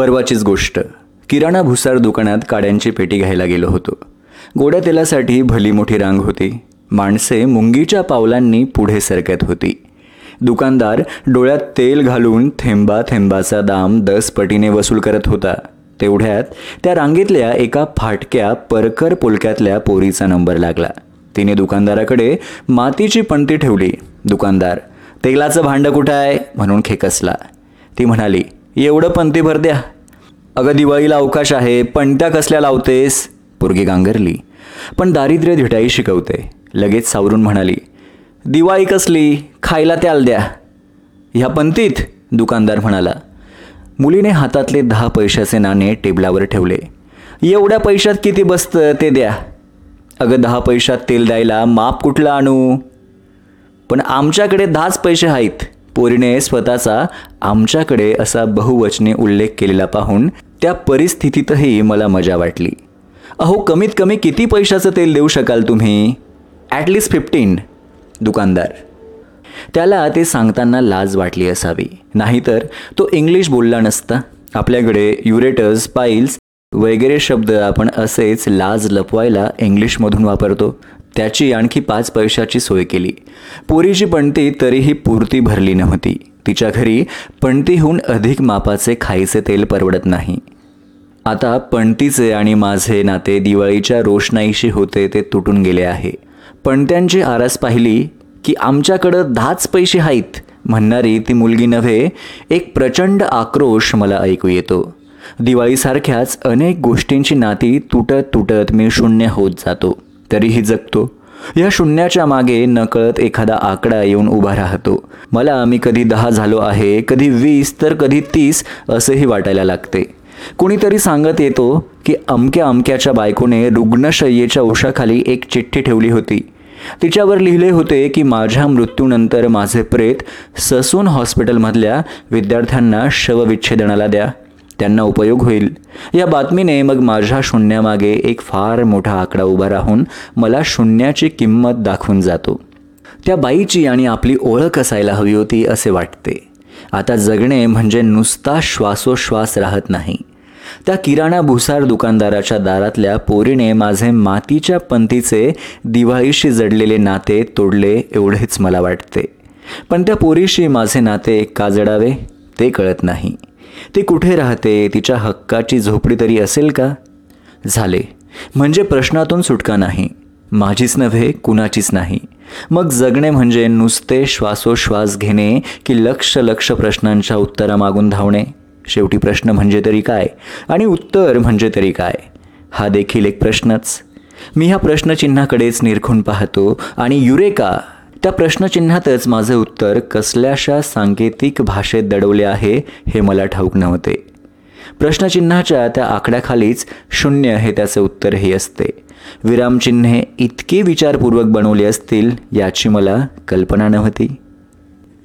परवाचीच गोष्ट. किराणा भुसार दुकानात काड्यांची पेटी घ्यायला गेलो होतो. गोड्या तेलासाठी भली मोठी रांग होती. माणसे मुंगीच्या पावलांनी पुढे सरकत होती. दुकानदार डोळ्यात तेल घालून थेंबा थेंबाचा दाम दस पटीने वसूल करत होता. तेवढ्यात त्या रांगेतल्या एका फाटक्या परकर पोलक्यातल्या पोरीचा नंबर लागला. तिने दुकानदाराकडे मातीची पणती ठेवली. दुकानदार तेलाचं भांडं कुठं आहे? म्हणून खेकसला. ती म्हणाली एवढं पंतीभर द्या. अगं दिवाळीला अवकाश आहे पणत्या कसल्या लावतेस? पोरगी गांगरली. पण दारिद्र्य धिटाई शिकवते. लगेच सावरून म्हणाली दिवाळी कसली? खायला त्याल द्या. ह्या पंतीत? दुकानदार म्हणाला. मुलीने हातातले दहा पैशाचे नाणे टेबलावर ठेवले. एवढ्या पैशात किती बसतं ते द्या. अगं दहा पैशात तेल द्यायला माप कुठलं आणू? पण आमच्याकडे दहाच पैसे आहेत. पोरीने स्वतःचा आमच्याकडे असा बहुवचने उल्लेख केलेला पाहून त्या परिस्थितीतही मला मजा वाटली. अहो कमीत कमी किती पैशाचं तेल देऊ शकाल तुम्ही? ॲटलिस्ट फिफ्टीन दुकानदार. त्याला ते सांगताना लाज वाटली असावी. नाहीतर तो इंग्लिश बोलला नसता. आपल्याकडे युरेटर्स पाईल्स वगैरे शब्द आपण असेच लाज लपवायला इंग्लिशमधून वापरतो. त्याची आणखी पाच पैशाची सोय केली. पोरीची पणती तरीही पुरती भरली नव्हती. तिच्या घरी पणतीहून अधिक मापाचे खायचे तेल परवडत नाही. आता पणतीचे आणि माझे नाते दिवाळीच्या रोषणाईशी होते ते तुटून गेले आहे. पणत्यांची आरास पाहिली की आमच्याकडं दहाच पैसे आहेत म्हणणारी ती मुलगी नव्हे एक प्रचंड आक्रोश मला ऐकू येतो. दिवाळीसारख्याच अनेक गोष्टींची नाती तुटत तुटत मी शून्य होत जातो. तरीही जगतो. या शून्याच्या मागे नकळत एखादा आकडा येऊन उभा राहतो. मला मी कधी दहा झालो आहे कधी वीस तर कधी तीस असंही वाटायला लागते. कुणीतरी सांगत येतो की अमक्या अमक्याच्या बायकोने रुग्णशय्येच्या उशाखाली एक चिठ्ठी ठेवली होती. तिच्यावर लिहिले होते की माझ्या मृत्यूनंतर माझे प्रेत ससून हॉस्पिटलमधल्या विद्यार्थ्यांना शवविच्छेदनाला द्या. त्यांना उपयोग होईल. या बातमीने मग माझ्या शून्यामागे एक फार मोठा आकडा उभा राहून मला शून्याची किंमत दाखवून जातो. त्या बाईची आणि आपली ओळख असायला हवी होती असे वाटते. आता जगणे म्हणजे नुसता श्वासोश्वास राहत नाही. त्या किराणा भुसार दुकानदाराच्या दारातल्या पोरीने माझे मातीच्या पंथीचे दिवाळीशी जडलेले नाते तोडले एवढेच मला वाटते. पण त्या पोरीशी माझे नाते का जडावे? ते कळत नाही. ती कुठे राहते? तिच्या हक्काची झोपडी तरी असेल का? झाले. म्हणजे प्रश्नातून सुटका नाही. माझीच नव्हे कुणाचीच नाही. मग जगणे म्हणजे नुसते श्वासोश्वास घेणे की लक्ष लक्ष प्रश्नांच्या उत्तरामागून धावणे? शेवटी प्रश्न म्हणजे तरी काय? आणि उत्तर म्हणजे तरी काय? हा देखील एक प्रश्नच. मी ह्या प्रश्नचिन्हाकडेच निरखून पाहतो आणि युरेका त्या प्रश्नचिन्हातच माझे उत्तर कसल्याशा सांकेतिक भाषेत दडवले आहे हे मला ठाऊक नव्हते. प्रश्नचिन्हाच्या त्या आकड्याखालीच शून्य हे त्याचे उत्तरही असते. विरामचिन्हे इतकी विचारपूर्वक बनवली असतील याची मला कल्पना नव्हती.